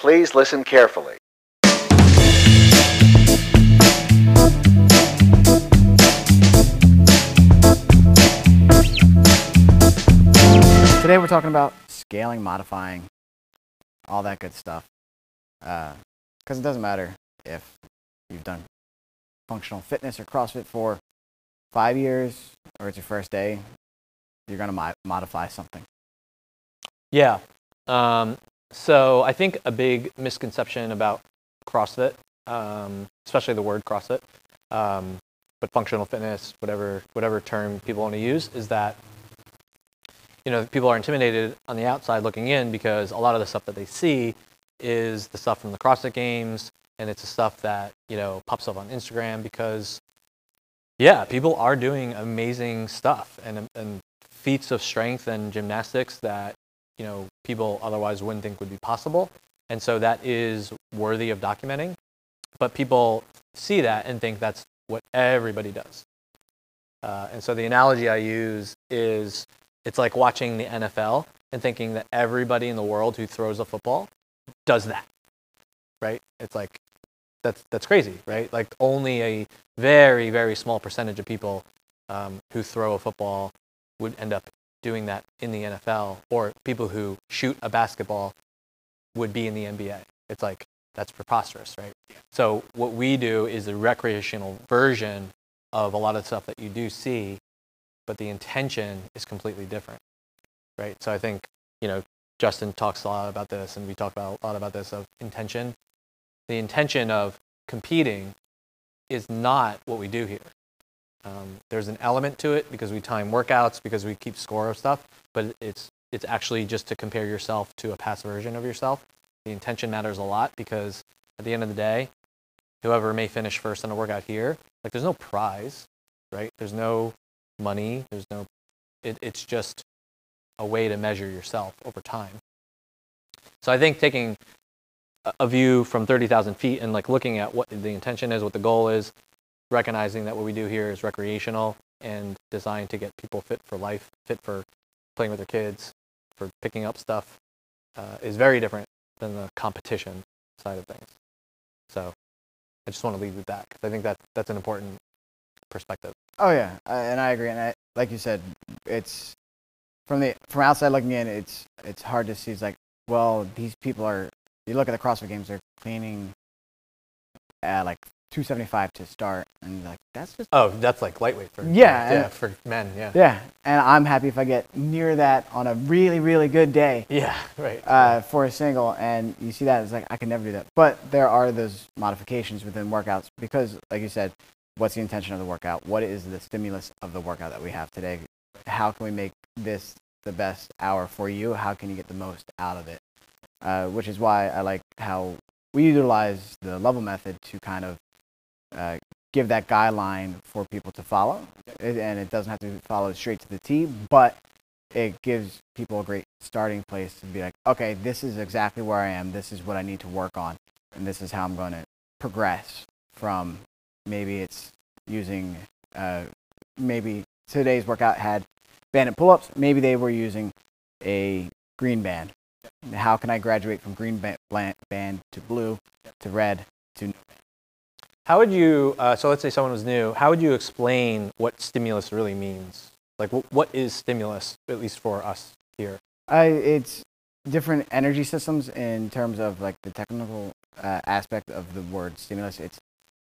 Please listen carefully. Today we're talking about scaling, modifying, all that good stuff. Because it doesn't matter if you've done functional fitness or CrossFit for five years or it's your first day, you're going to mo- modify something. Yeah. Um, so I think a big misconception about CrossFit, um, especially the word CrossFit, um, but functional fitness, whatever whatever term people want to use, is that you know people are intimidated on the outside looking in because a lot of the stuff that they see is the stuff from the CrossFit Games, and it's the stuff that you know pops up on Instagram because yeah, people are doing amazing stuff and and feats of strength and gymnastics that you know people otherwise wouldn't think would be possible, and so that is worthy of documenting. But people see that and think that's what everybody does. Uh, and so the analogy I use is it's like watching the NFL and thinking that everybody in the world who throws a football does that, right? It's like that's that's crazy, right? Like only a very very small percentage of people um, who throw a football would end up doing that in the NFL, or people who shoot a basketball would be in the NBA. It's like that's preposterous, right? So what we do is a recreational version of a lot of stuff that you do see, but the intention is completely different, right? So I think you know Justin talks a lot about this, and we talk about a lot about this of intention. The intention of competing is not what we do here. Um, there's an element to it because we time workouts, because we keep score of stuff, but it's it's actually just to compare yourself to a past version of yourself. The intention matters a lot because at the end of the day, whoever may finish first on a workout here, like there's no prize, right? There's no money. There's no. It, it's just a way to measure yourself over time. So I think taking a- view from 30,000 feet and like looking at what the intention is, what the goal is, recognizing that what we do here is recreational and designed to get people fit for life, fit for playing with their kids, for picking up stuff, uh, is very different than the competition side of things. So I just want to leave with that because I think that that's an important perspective. Oh yeah, uh, and I agree. And I, like you said, it's from the from outside looking in, it's it's hard to see. It's like, well, these people are. You look at the CrossFit Games; they're cleaning at like 275 to start, and like that's just Oh, that's like lightweight for Yeah, yeah and- for men. Yeah. yeah. And I'm happy if I get near that on a really really good day. Yeah. Right. uh, for a single, and you see that it's like I can never do that. But there are those modifications within workouts because, like you said, what's the intention of the workout? What is the stimulus of the workout that we have today? How can we make this the best hour for you? How can you get the most out of it? Uh, which is why I like how we utilize the level method to kind of uh, give that guideline for people to follow, It- and it doesn't have to follow straight to the T, but it gives people a great starting place to be like, okay, this is exactly where I am. This is what I need to work on, and this is how I'm going to progress from maybe it's using uh, maybe today's workout had banded pull-ups. Maybe they were using a green band. How can I graduate from green ba- band to blue to red to How would you? Uh, so let's say someone was new. How would you explain what stimulus really means? Like, wh- what is stimulus, at least for us here? I, it's different energy systems in terms of like the technical uh, aspect of the word stimulus. It's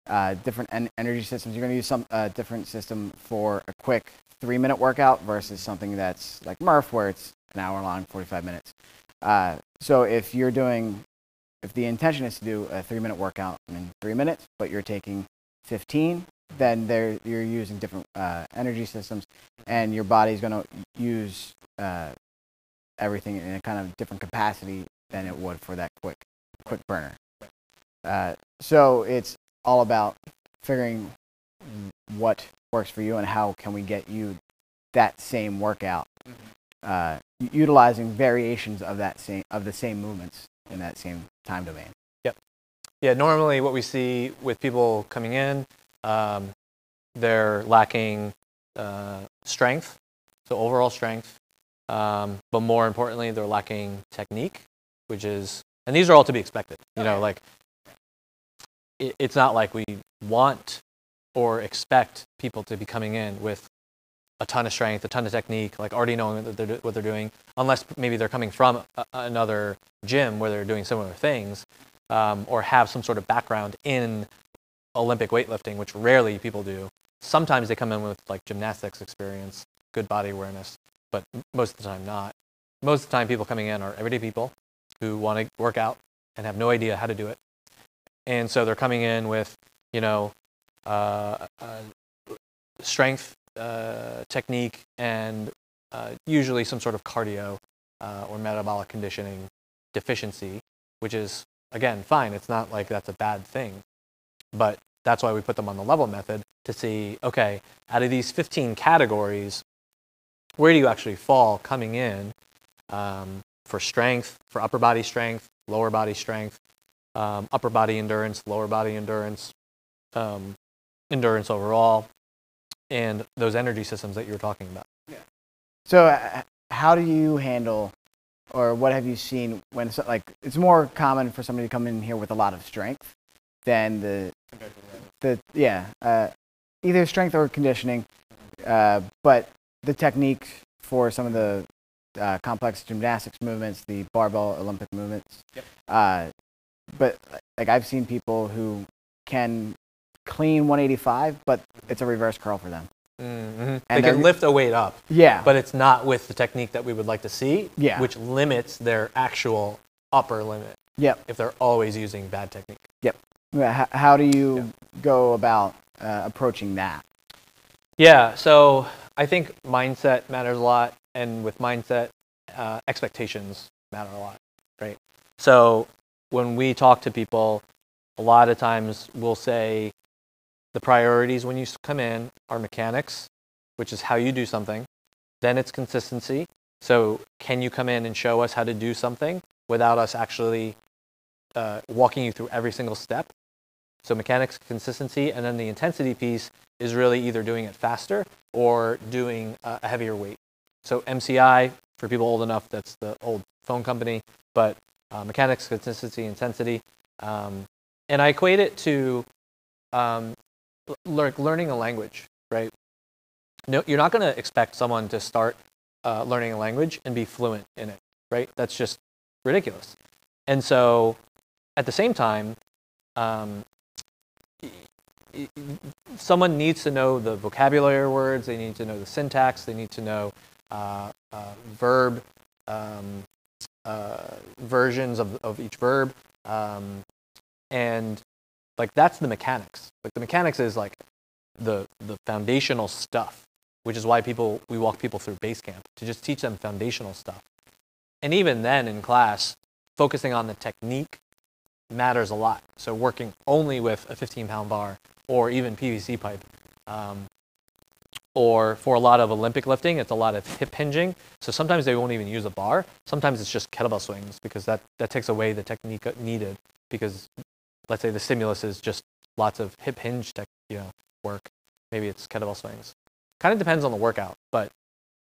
uh, different en- energy systems. You're going to use some uh, different system for a quick three minute workout versus something that's like Murph where it's an hour long, 45 minutes. Uh, so if you're doing, if the intention is to do a three minute workout in three minutes, but you're taking 15, then there you're using different uh, energy systems, and your body's going to use uh, everything in a kind of different capacity than it would for that quick quick burner. Uh, so it's all about figuring what works for you and how can we get you that same workout, uh, utilizing variations of that same of the same movements in that same time domain. Yep. Yeah, normally what we see with people coming in, um, they're lacking uh, strength, so overall strength, um, but more importantly, they're lacking technique, which is and these are all to be expected. You know, like it, it's not like we want or expect people to be coming in with a ton of strength, a ton of technique, like already knowing what they're, what they're doing, unless maybe they're coming from a, another gym where they're doing similar things, um, or have some sort of background in Olympic weightlifting, which rarely people do. Sometimes they come in with like gymnastics experience, good body awareness, but most of the time not. Most of the time, people coming in are everyday people who want to work out and have no idea how to do it, and so they're coming in with, you know, uh, uh, strength, uh, technique, and uh, usually some sort of cardio uh, or metabolic conditioning deficiency, which is again fine. It's not like that's a bad thing, but that's why we put them on the level method to see, okay, out of these 15 categories, where do you actually fall coming in um, for strength, for upper body strength, lower body strength, um, upper body endurance, lower body endurance, um, endurance overall, and those energy systems that you were talking about. Yeah. So, uh, how do you handle, or what have you seen when so, like it's more common for somebody to come in here with a lot of strength than the the yeah uh, either strength or conditioning, uh, but the technique for some of the uh, complex gymnastics movements, the barbell Olympic movements. Yep. Uh, but like I've seen people who can clean 185, but it's a reverse curl for them. Mm-hmm. And They can lift a weight up, Yeah, but it's not with the technique that we would like to see, yeah, which limits their actual upper limit yep. if they're always using bad technique. How, how do you go about uh, approaching that? Yeah, so I think mindset matters a lot, and with mindset, uh, expectations matter a lot, right? So when we talk to people, a lot of times we'll say the priorities when you come in are mechanics, which is how you do something. Then it's consistency. So can you come in and show us how to do something without us actually uh, walking you through every single step? So mechanics, consistency, and then the intensity piece is really either doing it faster or doing uh, a heavier weight. So MCI, for people old enough, that's the old phone company, but uh, mechanics, consistency, intensity. Um, and I equate it to um, l- lear- learning a language, right? No, you're not going to expect someone to start uh, learning a language and be fluent in it, right? That's just ridiculous. And so at the same time, um, someone needs to know the vocabulary words, they need to know the syntax, they need to know uh, uh, verb um, uh, versions of, of each verb. Um, and like that's the mechanics. Like the mechanics is like the the foundational stuff, which is why people we walk people through base camp to just teach them foundational stuff. And even then in class, focusing on the technique matters a lot. So working only with a 15 pound bar or even PVC pipe. Um, or for a lot of Olympic lifting, it's a lot of hip hinging. So sometimes they won't even use a bar. Sometimes it's just kettlebell swings because that, that takes away the technique needed. Because let's say the stimulus is just lots of hip hinge tech, you know, work. Maybe it's kettlebell swings. Kind of depends on the workout, but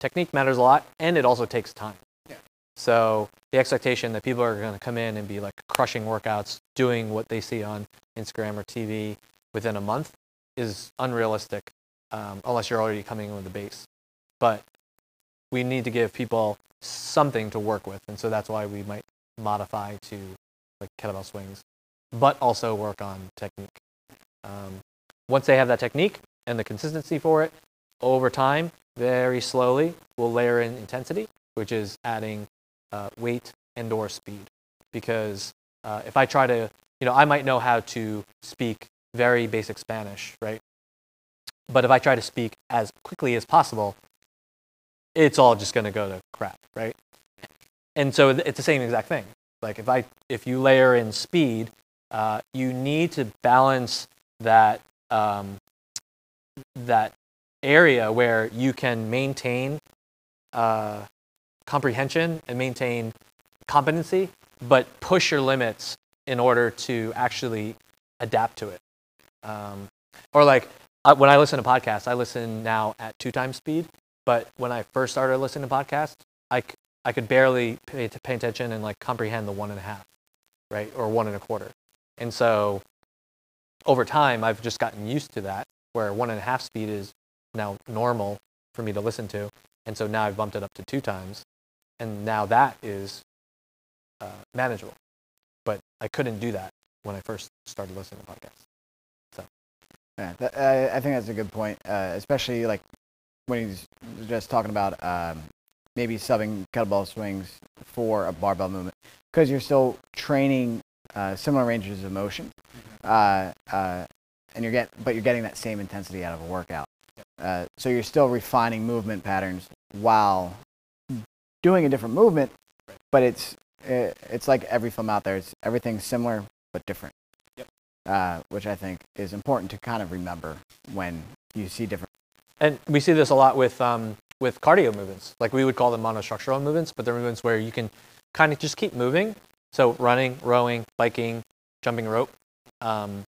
technique matters a lot, and it also takes time. Yeah. So the expectation that people are going to come in and be like crushing workouts, doing what they see on Instagram or TV within a month is unrealistic um, unless you're already coming in with a base. But we need to give people something to work with, and so that's why we might modify to like kettlebell swings, but also work on technique. Um, once they have that technique and the consistency for it, over time, very slowly, we'll layer in intensity, which is adding uh, weight and or speed. Because uh, if I try to, you know, I might know how to speak very basic Spanish, right? But if I try to speak as quickly as possible, it's all just going to go to crap, right? And so it's the same exact thing. Like if I if you layer in speed, uh, you need to balance that um, that area where you can maintain uh, comprehension and maintain competency, but push your limits in order to actually adapt to it. Um, or like I, when I listen to podcasts, I listen now at two times speed. But when I first started listening to podcasts, I, I could barely pay, pay attention and like comprehend the one and a half. right? Or one and a quarter. And so over time, I've just gotten used to that, where one and a half speed is now normal for me to listen to. And so now I've bumped it up to two times. And now that is uh, manageable. But I couldn't do that when I first started listening to podcasts. So, yeah, I, I think that's a good point, uh, especially like when he's just talking about um, maybe subbing kettlebell swings for a barbell movement because you're still training uh, similar ranges of motion, uh, uh, and you're get but you're getting that same intensity out of a workout. Uh, so you're still refining movement patterns while doing a different movement, but it's it, it's like every film out there. It's everything's similar but different uh, which I think is important to kind of remember when you see different. And we see this a lot with um, with cardio movements. Like we would call them monostructural movements, but they're movements where you can kind of just keep moving. So running, rowing, biking, jumping rope. Um,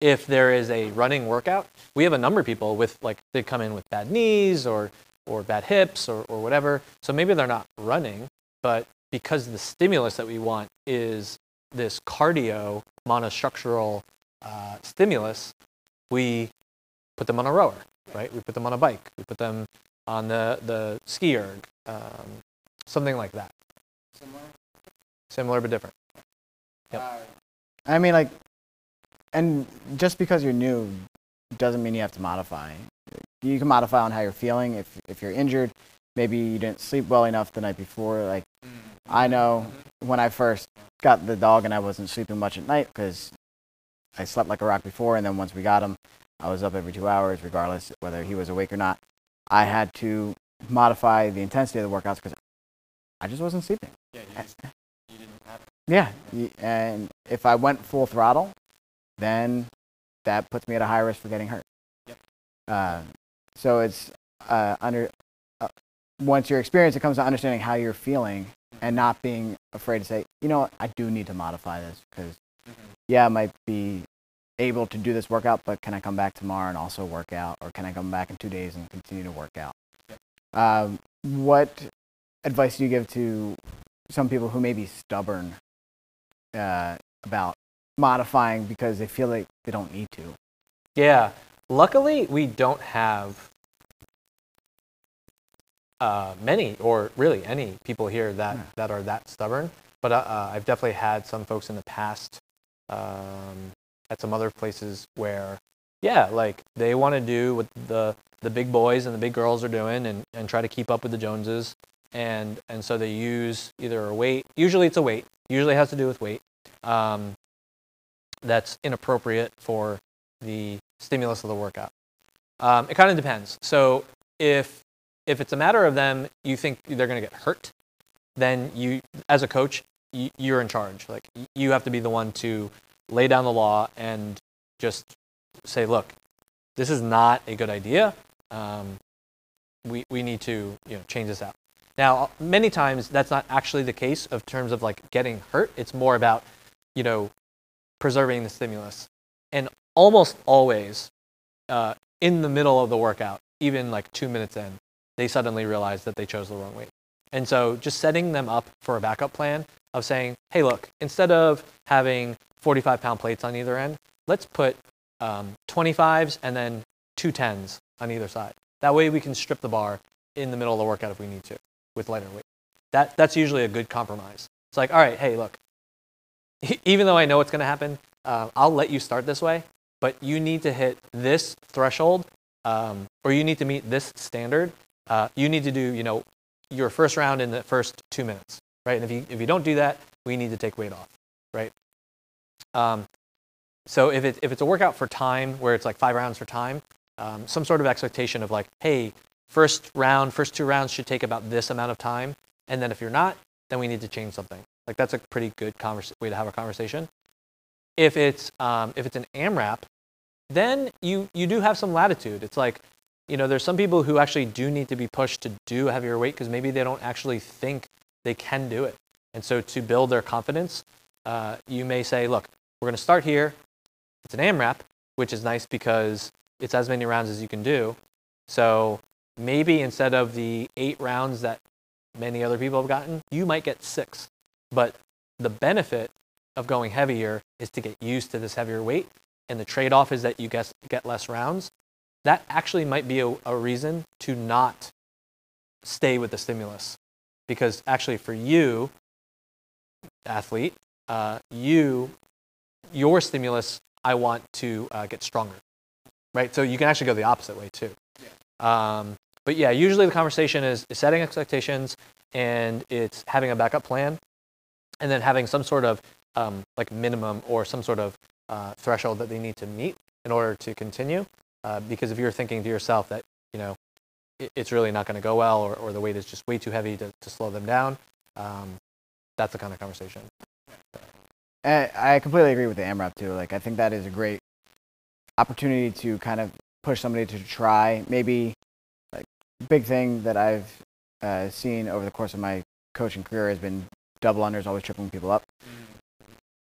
if there is a running workout, we have a number of people with like they come in with bad knees or or bad hips or, or whatever. So maybe they're not running, but because the stimulus that we want is this cardio monostructural uh, stimulus, we put them on a rower, right? We put them on a bike. We put them on the, the ski erg, um, something like that. Similar but different. Yep. Uh, I mean, like, and just because you're new doesn't mean you have to modify. You can modify on how you're feeling. If, if you're injured, maybe you didn't sleep well enough the night before. Like, mm-hmm. I know when I first got the dog and I wasn't sleeping much at night because I slept like a rock before, and then once we got him, I was up every two hours, regardless whether he was awake or not. I had to modify the intensity of the workouts because I just wasn't sleeping. Yeah, just, you didn't have it. Yeah, and if I went full throttle, then that puts me at a high risk for getting hurt. Yep. Uh, so it's uh, under uh, once you're experienced, it comes to understanding how you're feeling and not being afraid to say, you know what, I do need to modify this because, mm-hmm. yeah, I might be able to do this workout, but can I come back tomorrow and also work out? Or can I come back in two days and continue to work out? Yep. Um, what advice do you give to some people who may be stubborn uh, about modifying because they feel like they don't need to? Yeah. Luckily, we don't have uh, many, or really any people here that, yeah. that are that stubborn. But uh, uh, I've definitely had some folks in the past um, at some other places where, yeah, like they want to do what the the big boys and the big girls are doing, and, and try to keep up with the Joneses, and and so they use either a weight. Usually it's a weight. Usually has to do with weight. Um, that's inappropriate for the stimulus of the workout. Um, it kind of depends. So if if it's a matter of them, you think they're going to get hurt, then you, as a coach, you, you're in charge. Like you have to be the one to lay down the law and just say, look, this is not a good idea. Um, we, we need to you know, change this out. Now, many times that's not actually the case of terms of like getting hurt. It's more about, you know, preserving the stimulus. And almost always uh, in the middle of the workout, even like two minutes in, they suddenly realize that they chose the wrong weight. And so just setting them up for a backup plan of saying, hey, look, instead of having 45 pound plates on either end, let's put um, 25s and then two 10s on either side. That way we can strip the bar in the middle of the workout if we need to with lighter weight. That, that's usually a good compromise. It's like, all right, hey, look, even though I know what's going to happen, uh, I'll let you start this way, but you need to hit this threshold um, or you need to meet this standard uh, you need to do, you know, your first round in the first two minutes, right? And if you, if you don't do that, we need to take weight off, right? Um, so if, it, if it's a workout for time, where it's like five rounds for time, um, some sort of expectation of like, hey, first round, first two rounds should take about this amount of time. And then if you're not, then we need to change something. Like that's a pretty good converse- way to have a conversation. If it's, um, if it's an AMRAP, then you, you do have some latitude. It's like, you know, there's some people who actually do need to be pushed to do heavier weight because maybe they don't actually think they can do it. And so to build their confidence, uh, you may say, look, we're going to start here. It's an AMRAP, which is nice because it's as many rounds as you can do. So maybe instead of the eight rounds that many other people have gotten, you might get six. But the benefit of going heavier is to get used to this heavier weight, and the trade-off is that you get get less rounds. That actually might be a, a reason to not stay with the stimulus, because actually for you, athlete, uh, you your stimulus I want to uh, get stronger, right? So you can actually go the opposite way too. Um, but yeah, usually the conversation is, setting expectations and it's having a backup plan and then having some sort of um, like minimum or some sort of uh, threshold that they need to meet in order to continue. Uh, because if you're thinking to yourself that, you know, it, it's really not going to go well or, or the weight is just way too heavy to, to slow them down, um, that's the kind of conversation. I completely agree with the AMRAP too. Like I think that is a great opportunity to kind of push somebody to try. Maybe big thing that I've uh, seen over the course of my coaching career has been double unders, always tripping people up.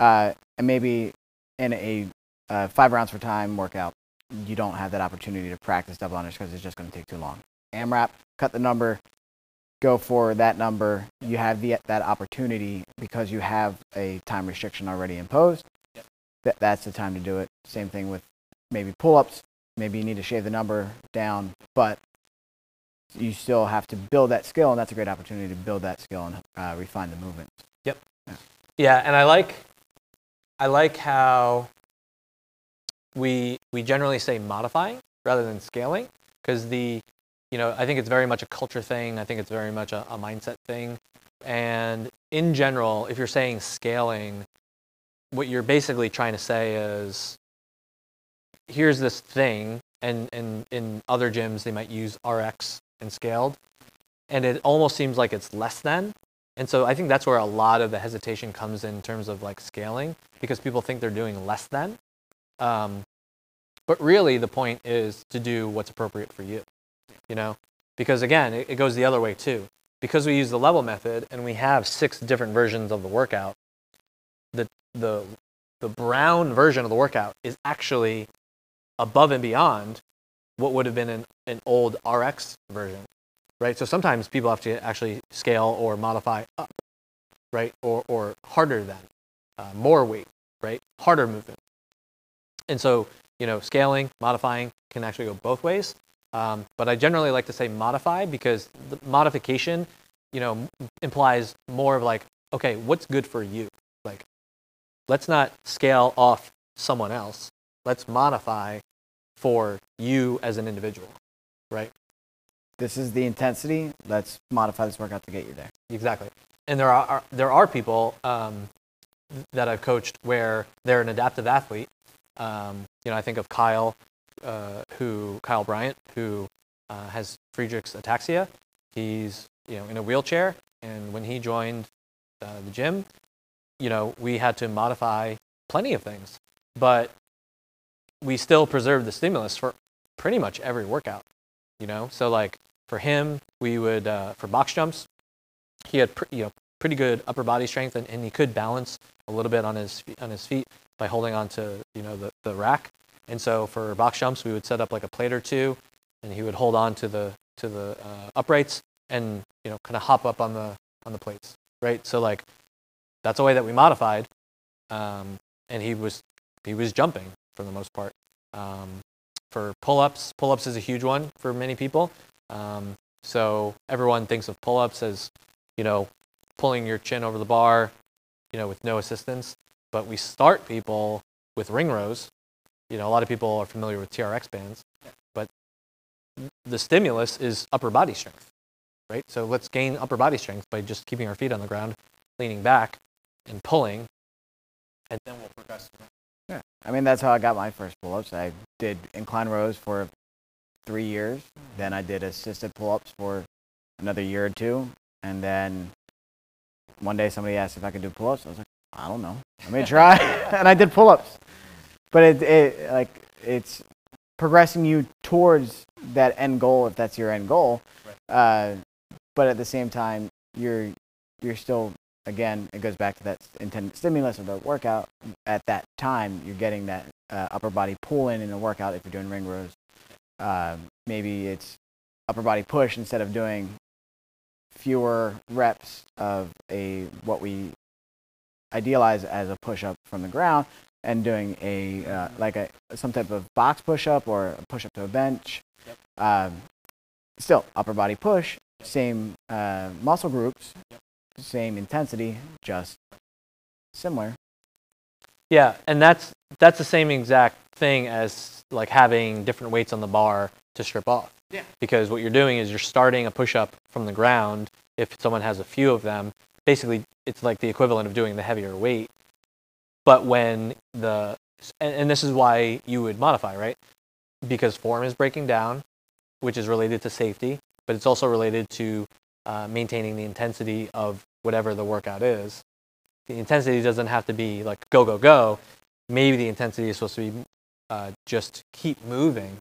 Uh, and maybe in a uh, five rounds for time workout, you don't have that opportunity to practice double unders because it's just going to take too long. AMRAP, cut the number, go for that number. You have the, that opportunity because you have a time restriction already imposed. Yep. That's the time to do it. Same thing with maybe pull-ups. Maybe you need to shave the number down, but you still have to build that skill, and that's a great opportunity to build that skill and uh, refine the movement. Yep. Yeah, and I like I like how we we generally say modifying rather than scaling because the you know I think it's very much a culture thing. I think it's very much a, a mindset thing. And in general, if you're saying scaling, what you're basically trying to say is here's this thing and, and in other gyms they might use RX and scaled and it almost seems like it's less than and so I think that's where a lot of the hesitation comes in terms of like scaling because people think they're doing less than. Um, but really, the point is to do what's appropriate for you, you know? Because again, it, it goes the other way too. Because we use the level method and we have six different versions of the workout, the, the, the brown version of the workout is actually above and beyond what would have been an, an old RX version right? So sometimes people have to actually scale or modify up, right? Or, or harder than, uh, more weight, right? Harder movement. And so, you know, scaling, modifying can actually go both ways. Um, but I generally like to say modify because the modification, you know, implies more of like, okay, what's good for you? Like, let's not scale off someone else. Let's modify for you as an individual, right? This is the intensity. Let's modify this workout to get you there. Exactly. And there are, are there are people um, that I've coached where they're an adaptive athlete. Um, you know, I think of Kyle, uh, who Kyle Bryant, who uh, has Friedreich's ataxia. He's you know in a wheelchair, and when he joined uh, the gym, you know, we had to modify plenty of things, but we still preserve the stimulus for pretty much every workout. You know, so like for him, we would uh, for box jumps, he had pr- you know pretty good upper body strength, and, and he could balance a little bit on his on his feet by holding on to you know the, the rack. And so for box jumps, we would set up like a plate or two, and he would hold on to the to the uh, uprights and you know kind of hop up on the on the plates, right? So like that's a way that we modified, um, and he was he was jumping for the most part. Um, for pull-ups, pull-ups is a huge one for many people. Um, so everyone thinks of pull-ups as you know pulling your chin over the bar, you know, with no assistance. But we start people with ring rows. You know, a lot of people are familiar with TRX bands, but the stimulus is upper body strength, right? So let's gain upper body strength by just keeping our feet on the ground, leaning back, and pulling, and then we'll progress. Yeah. I mean, that's how I got my first pull-ups. I did incline rows for three years. Then I did assisted pull-ups for another year or two. And then one day somebody asked if I could do pull-ups. I was like, I don't know. Let me try. and I did pull-ups. But it, it like it's progressing you towards that end goal if that's your end goal. Uh, but at the same time, you're you're still again it goes back to that intended stimulus of the workout at that time you're getting that uh, upper body pull in in the workout if you're doing ring rows uh, maybe it's upper body push instead of doing fewer reps of a what we idealize as a push up from the ground and doing a uh, like a some type of box push up or a push up to a bench. Yep. Um, still upper body push, same uh, muscle groups, Yep. Same intensity, just similar. Yeah, and that's that's the same exact thing as like having different weights on the bar to strip off. Yeah. Because what you're doing is you're starting a push up from the ground. If someone has a few of them, basically it's like the equivalent of doing the heavier weight. But when the and, and this is why you would modify, right? Because form is breaking down, which is related to safety, but it's also related to uh, maintaining the intensity of whatever the workout is the intensity doesn't have to be like go go go. Maybe the intensity is supposed to be uh, just keep moving.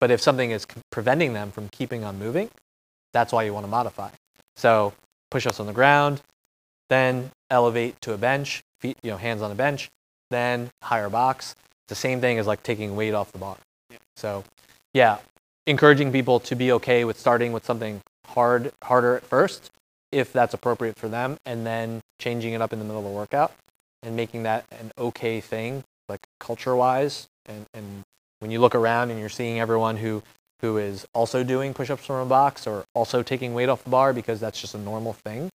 But if something is preventing them from keeping on moving that's why you want to modify. So push-ups on the ground then elevate to a bench feet you know hands on a bench then higher box. It's the same thing as like taking weight off the bar. So yeah encouraging people to be okay with starting with something hard harder at first if that's appropriate for them, and then changing it up in the middle of a workout and making that an okay thing, like culture wise. And, and when you look around and you're seeing everyone who, who is also doing push ups from a box or also taking weight off the bar because that's just a normal thing,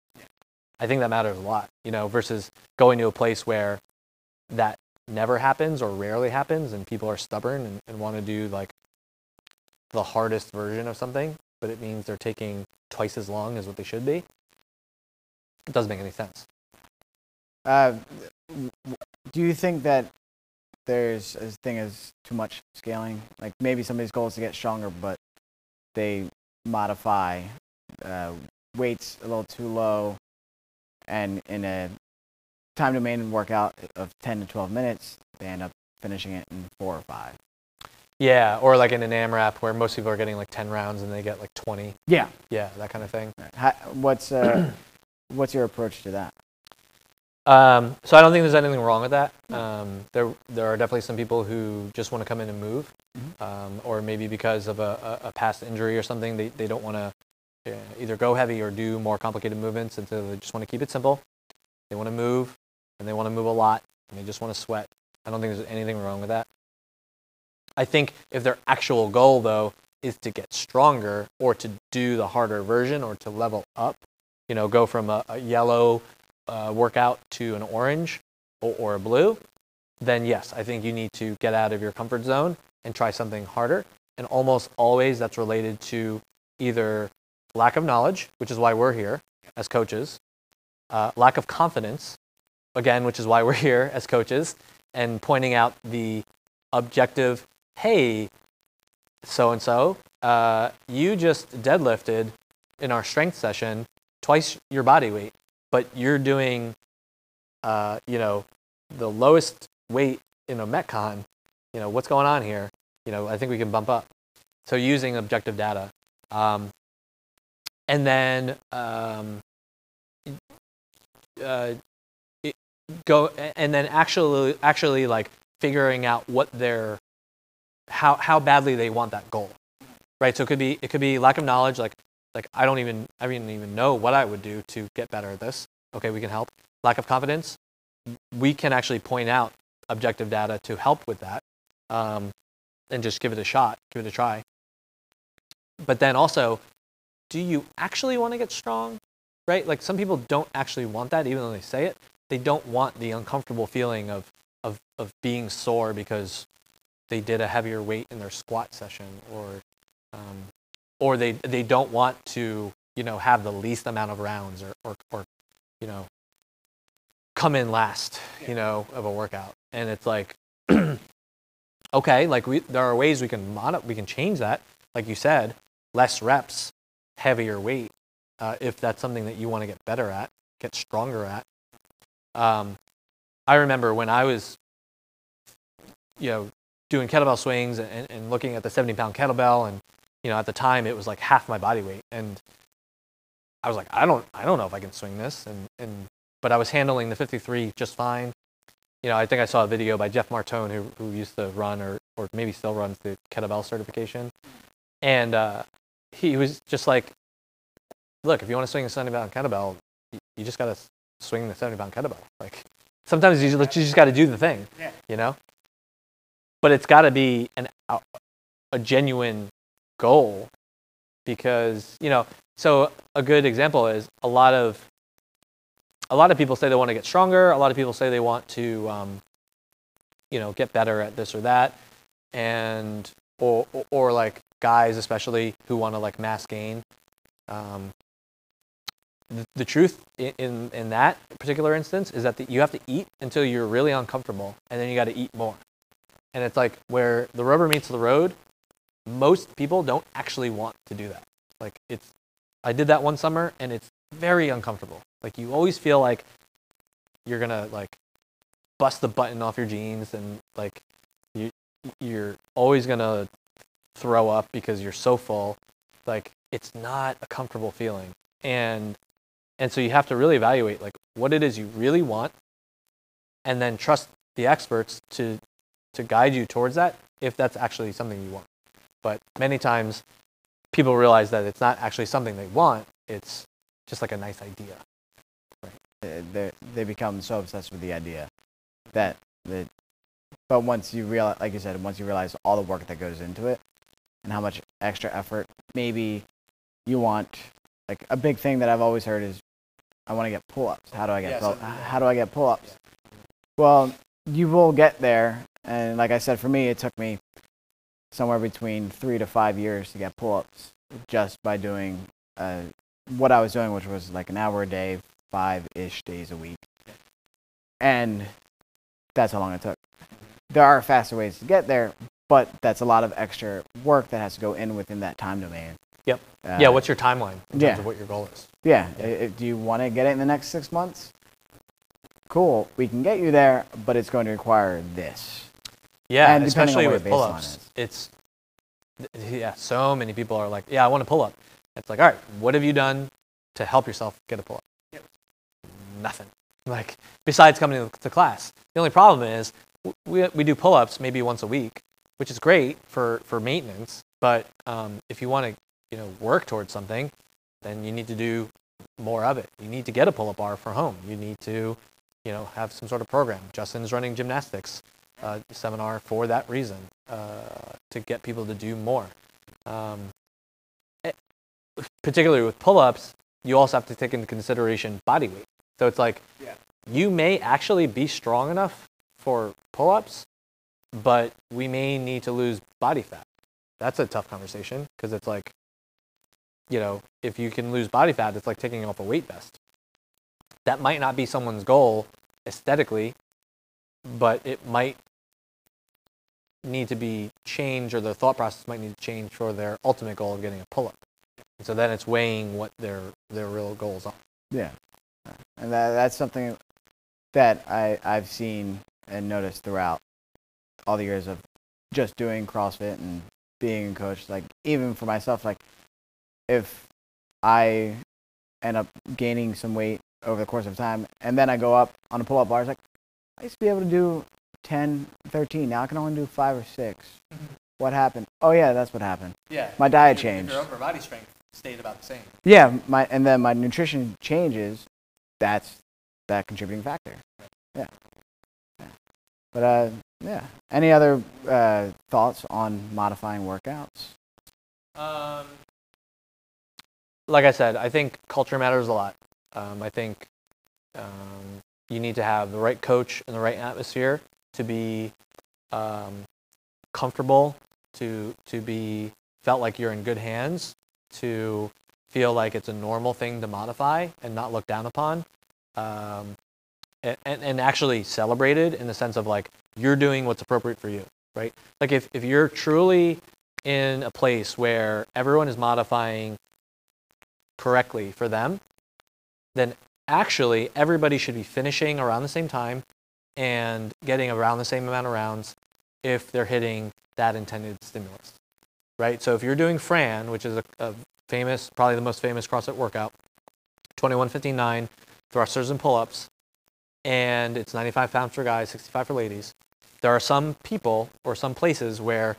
I think that matters a lot, you know, versus going to a place where that never happens or rarely happens and people are stubborn and, and want to do like the hardest version of something, but it means they're taking twice as long as what they should be. It doesn't make any sense. Uh, do you think that there's a thing as too much scaling? Like maybe somebody's goal is to get stronger, but they modify uh, weights a little too low, and in a time domain workout of 10 to 12 minutes, they end up finishing it in four or five. Yeah, or like in an AMRAP where most people are getting like 10 rounds and they get like 20. Yeah. Yeah, that kind of thing. How, what's uh, what's your approach to that? Um, so I don't think there's anything wrong with that. Um, there, there are definitely some people who just want to come in and move, Mhm. um, or maybe because of a, a, a past injury or something, they, they don't want to uh, either go heavy or do more complicated movements, and so they just want to keep it simple. They want to move, and they want to move a lot, and they just want to sweat. I don't think there's anything wrong with that. I think if their actual goal, though, is to get stronger or to do the harder version or to level up, you know, go from a, a yellow uh, workout to an orange or, or a blue, then yes, I think you need to get out of your comfort zone and try something harder. And almost always that's related to either lack of knowledge, which is why we're here as coaches, uh, lack of confidence, again, which is why we're here as coaches, and pointing out the objective, hey, so and so, you just deadlifted in our strength session twice your body weight, but you're doing, uh, you know, the lowest weight in a Metcon. You know, what's going on here? You know, I think we can bump up. So using objective data. Um, and then um, uh, go and then actually actually like figuring out what their how how badly they want that goal right so it could be it could be lack of knowledge like like i don't even i didn't even know what i would do to get better at this. Okay we can help. Lack of confidence we can actually point out objective data to help with that um, and just give it a shot give it a try. But then also do you actually want to get strong right? Like some people don't actually want that even though they say it. They don't want the uncomfortable feeling of of, of being sore because they did a heavier weight in their squat session or um, or they they don't want to you know have the least amount of rounds or or, or you know come in last you know of a workout. And it's like okay like we there are ways we can mod we can change that. Like you said less reps heavier weight uh, if that's something that you want to get better at get stronger at. Um, i remember when i was you know doing kettlebell swings and, and looking at the 70 pound kettlebell and you know at the time it was like half my body weight and i was like i don't i don't know if i can swing this and and but i was handling the 53 just fine you know i think i saw a video by jeff martone who, who used to run or or maybe still runs the kettlebell certification and uh, he was just like look if you want to swing a 70 pound kettlebell you, you just got to swing the 70 pound kettlebell like sometimes you just, you just got to do the thing, Yeah. you know. But it's got to be an a genuine goal, because you know. So a good example is a lot of a lot of people say they want to get stronger. A lot of people say they want to, um, you know, get better at this or that, and or or, like guys especially who want to like mass gain. Um, the, the truth in, in in that particular instance is that the, you have to eat until you're really uncomfortable, and then you got to eat more. And it's like where the rubber meets the road. Most people don't actually want to do that. Like it's, I did that one summer, and it's very uncomfortable. Like you always feel like you're gonna like bust the button off your jeans, and like you you're always gonna throw up because you're so full. Like it's not a comfortable feeling, and and so you have to really evaluate like what it is you really want, and then trust the experts to to guide you towards that if that's actually something you want. But many times people realize that it's not actually something they want. It's just like a nice idea. Uh, they they become so obsessed with the idea that that but once you realize like you said once you realize all the work that goes into it and how much extra effort maybe you want like a big thing that i've always heard is i want to get pull-ups how do i get Yeah, pull- so- how do i get pull-ups well you will get there and like i said for me it took me somewhere between three to five years to get pull-ups just by doing uh, what i was doing which was like an hour a day five ish days a week. And that's how long it took. There are faster ways to get there, but that's a lot of extra work that has to go in within that time domain. Yep. Uh, yeah. What's your timeline in yeah. terms of what your goal is? yeah. if- do you want to get it in the next six months? Cool. We can get you there, but it's going to require this. Yeah, And especially with pull-ups. is. It's yeah, so many people are like, "Yeah, I want to pull up." It's like, "All right, what have you done to help yourself get a pull-up?" Nothing. Like besides coming to, class. The only problem is we we do pull-ups maybe once a week, which is great for for maintenance. But um, if you want to, you know, work towards something, then you need to do more of it. You need to get a pull-up bar for home. You need to, you know, have some sort of program. Justin's running gymnastics uh, seminar for that reason, uh, to get people to do more. Um, eh, particularly with pull-ups, you also have to take into consideration body weight. So it's like Yeah. you may actually be strong enough for pull-ups, but we may need to lose body fat. That's a tough conversation because it's like, you know, if you can lose body fat, it's like taking off a weight vest. That might not be someone's goal aesthetically, but it might need to be changed or their thought process might need to change for their ultimate goal of getting a pull-up. And so then it's weighing what their their real goals are. Yeah. And that, that's something that I, I've seen and noticed throughout all the years of just doing CrossFit and being a coach. Like, even for myself, like, if I end up gaining some weight over the course of time and then I go up on a pull up bar, it's like, I used to be able to do 10, 13. Now I can only do five or 6 What happened? Oh, yeah, that's what happened. Yeah. My diet changed. Your upper body strength stayed about the same. Yeah, my and then my nutrition changes. That's that contributing factor. Yeah. yeah. But uh, yeah. Any other uh, thoughts on modifying workouts? Um, like I said, I think culture matters a lot. Um, I think um, you need to have the right coach and the right atmosphere to be um, comfortable, to to be felt like you're in good hands, to feel like it's a normal thing to modify and not look down upon, um, and, and, and actually celebrated in the sense of like you're doing what's appropriate for you, right? Like if, if you're truly in a place where everyone is modifying correctly for them, then actually everybody should be finishing around the same time and getting around the same amount of rounds if they're hitting that intended stimulus, right? So if you're doing Fran, which is a, a famous, probably the most famous CrossFit workout, 2159 thrusters and pull-ups, and it's 95 pounds for guys, 65 for ladies. There are some people or some places where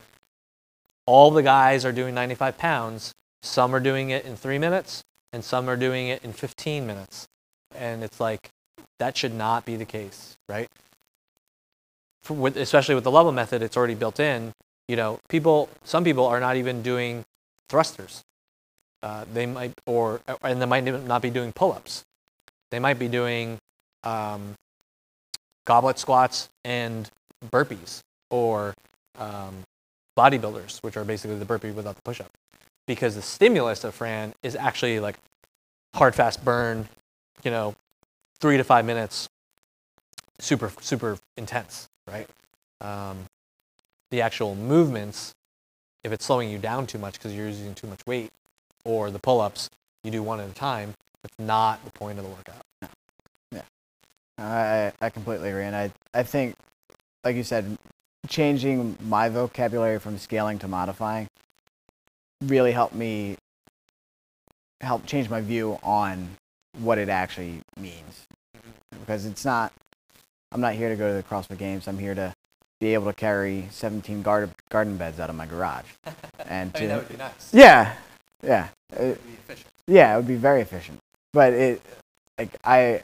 all the guys are doing 95 pounds. Some are doing it in three minutes, and some are doing it in 15 minutes. And it's like That should not be the case, right? With, especially with the level method, it's already built in. You know, people, some people are not even doing thrusters. Uh, they might, or and they might not be doing pull-ups. They might be doing um, goblet squats and burpees, or um, bodybuilders, which are basically the burpee without the push-up, because the stimulus of Fran is actually like hard, fast burn, you know, three to five minutes, super, super intense, right? Um, the actual movements, if it's slowing you down too much because you're using too much weight, or the pull-ups, you do one at a time. That's not the point of the workout. Yeah, I I completely agree, and I I think, like you said, changing my vocabulary from scaling to modifying really helped me help change my view on what it actually means because it's not i'm not here to go to the crossfit games i'm here to be able to carry 17 garden garden beds out of my garage and I to, mean, that would be nice. yeah yeah It would be efficient. yeah, it would be very efficient. But it, like I,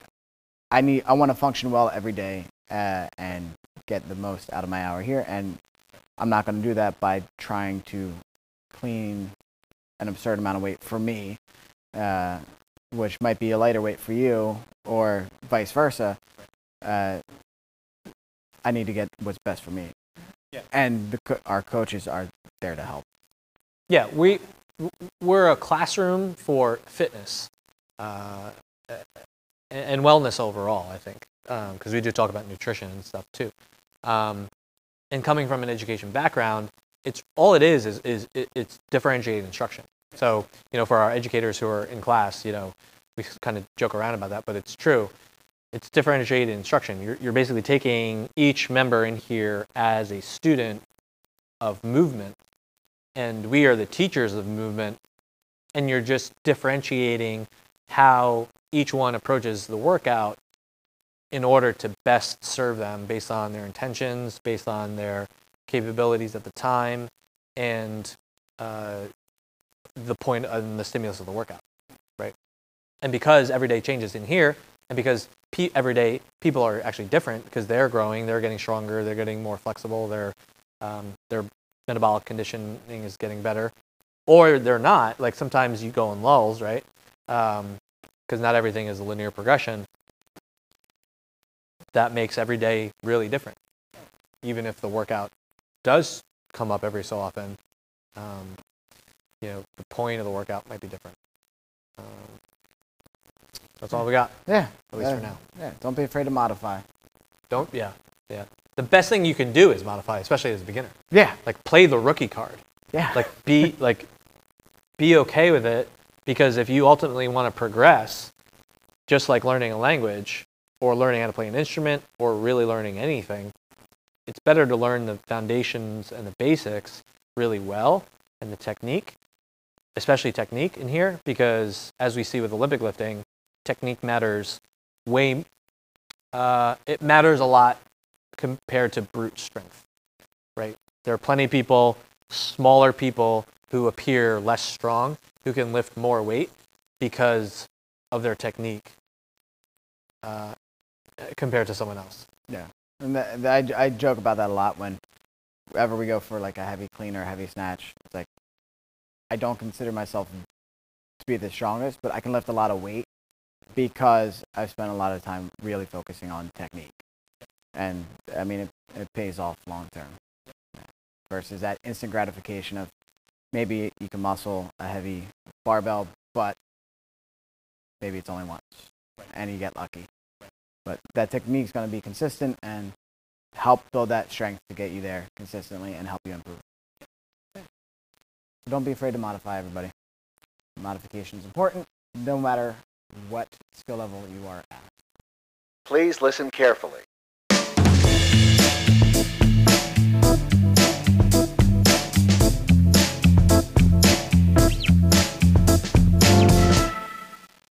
I need, I want to function well every day uh, and get the most out of my hour here. And I'm not going to do that by trying to clean an absurd amount of weight for me, uh, which might be a lighter weight for you, or vice versa. Uh, I need to get what's best for me. Yeah. And the, co- our coaches are there to help. Yeah, we we're a classroom for fitness uh, and, wellness overall. I think because we do talk about nutrition and stuff too. Um, and coming from an education background, it's all it is is is it, it's differentiated instruction. So you know, for our educators who are in class, you know, we kind of joke around about that, but it's true. It's differentiated instruction. You're, you're basically taking each member in here as a student of movement and we are the teachers of movement and you're just differentiating how each one approaches the workout in order to best serve them based on their intentions based on their capabilities at the time and uh, the point and the stimulus of the workout right? And because every day changes in here and because pe- every day people are actually different because they're growing they're getting stronger they're getting more flexible they're um, their metabolic conditioning is getting better or they're not. Like sometimes you go in lulls right? Because not everything is a linear progression. That makes every day really different even if the workout does come up every so often. Um, you know the point of the workout might be different um, that's all we got Yeah. at least for now Yeah. Don't be afraid to modify. don't yeah yeah the best thing you can do is modify especially as a beginner Yeah. like play the rookie card Yeah. like be like be okay with it because if you ultimately want to progress just like learning a language or learning how to play an instrument or really learning anything it's better to learn the foundations and the basics really well and the technique especially technique in here because as we see with olympic lifting technique matters way uh, it matters a lot compared to brute strength right there are plenty of people smaller people who appear less strong who can lift more weight because of their technique uh, compared to someone else Yeah. And I, I joke about that a lot when whenever we go for like a heavy clean or a heavy snatch. It's like I don't consider myself to be the strongest, but I can lift a lot of weight because I've spent a lot of time really focusing on technique. And I mean, it, it pays off long term versus that instant gratification of maybe you can muscle a heavy barbell, but maybe it's only once and you get lucky. But that technique is going to be consistent and help build that strength to get you there consistently and help you improve. Don't be afraid to modify everybody. Modification is important no matter what skill level you are at. Please listen carefully.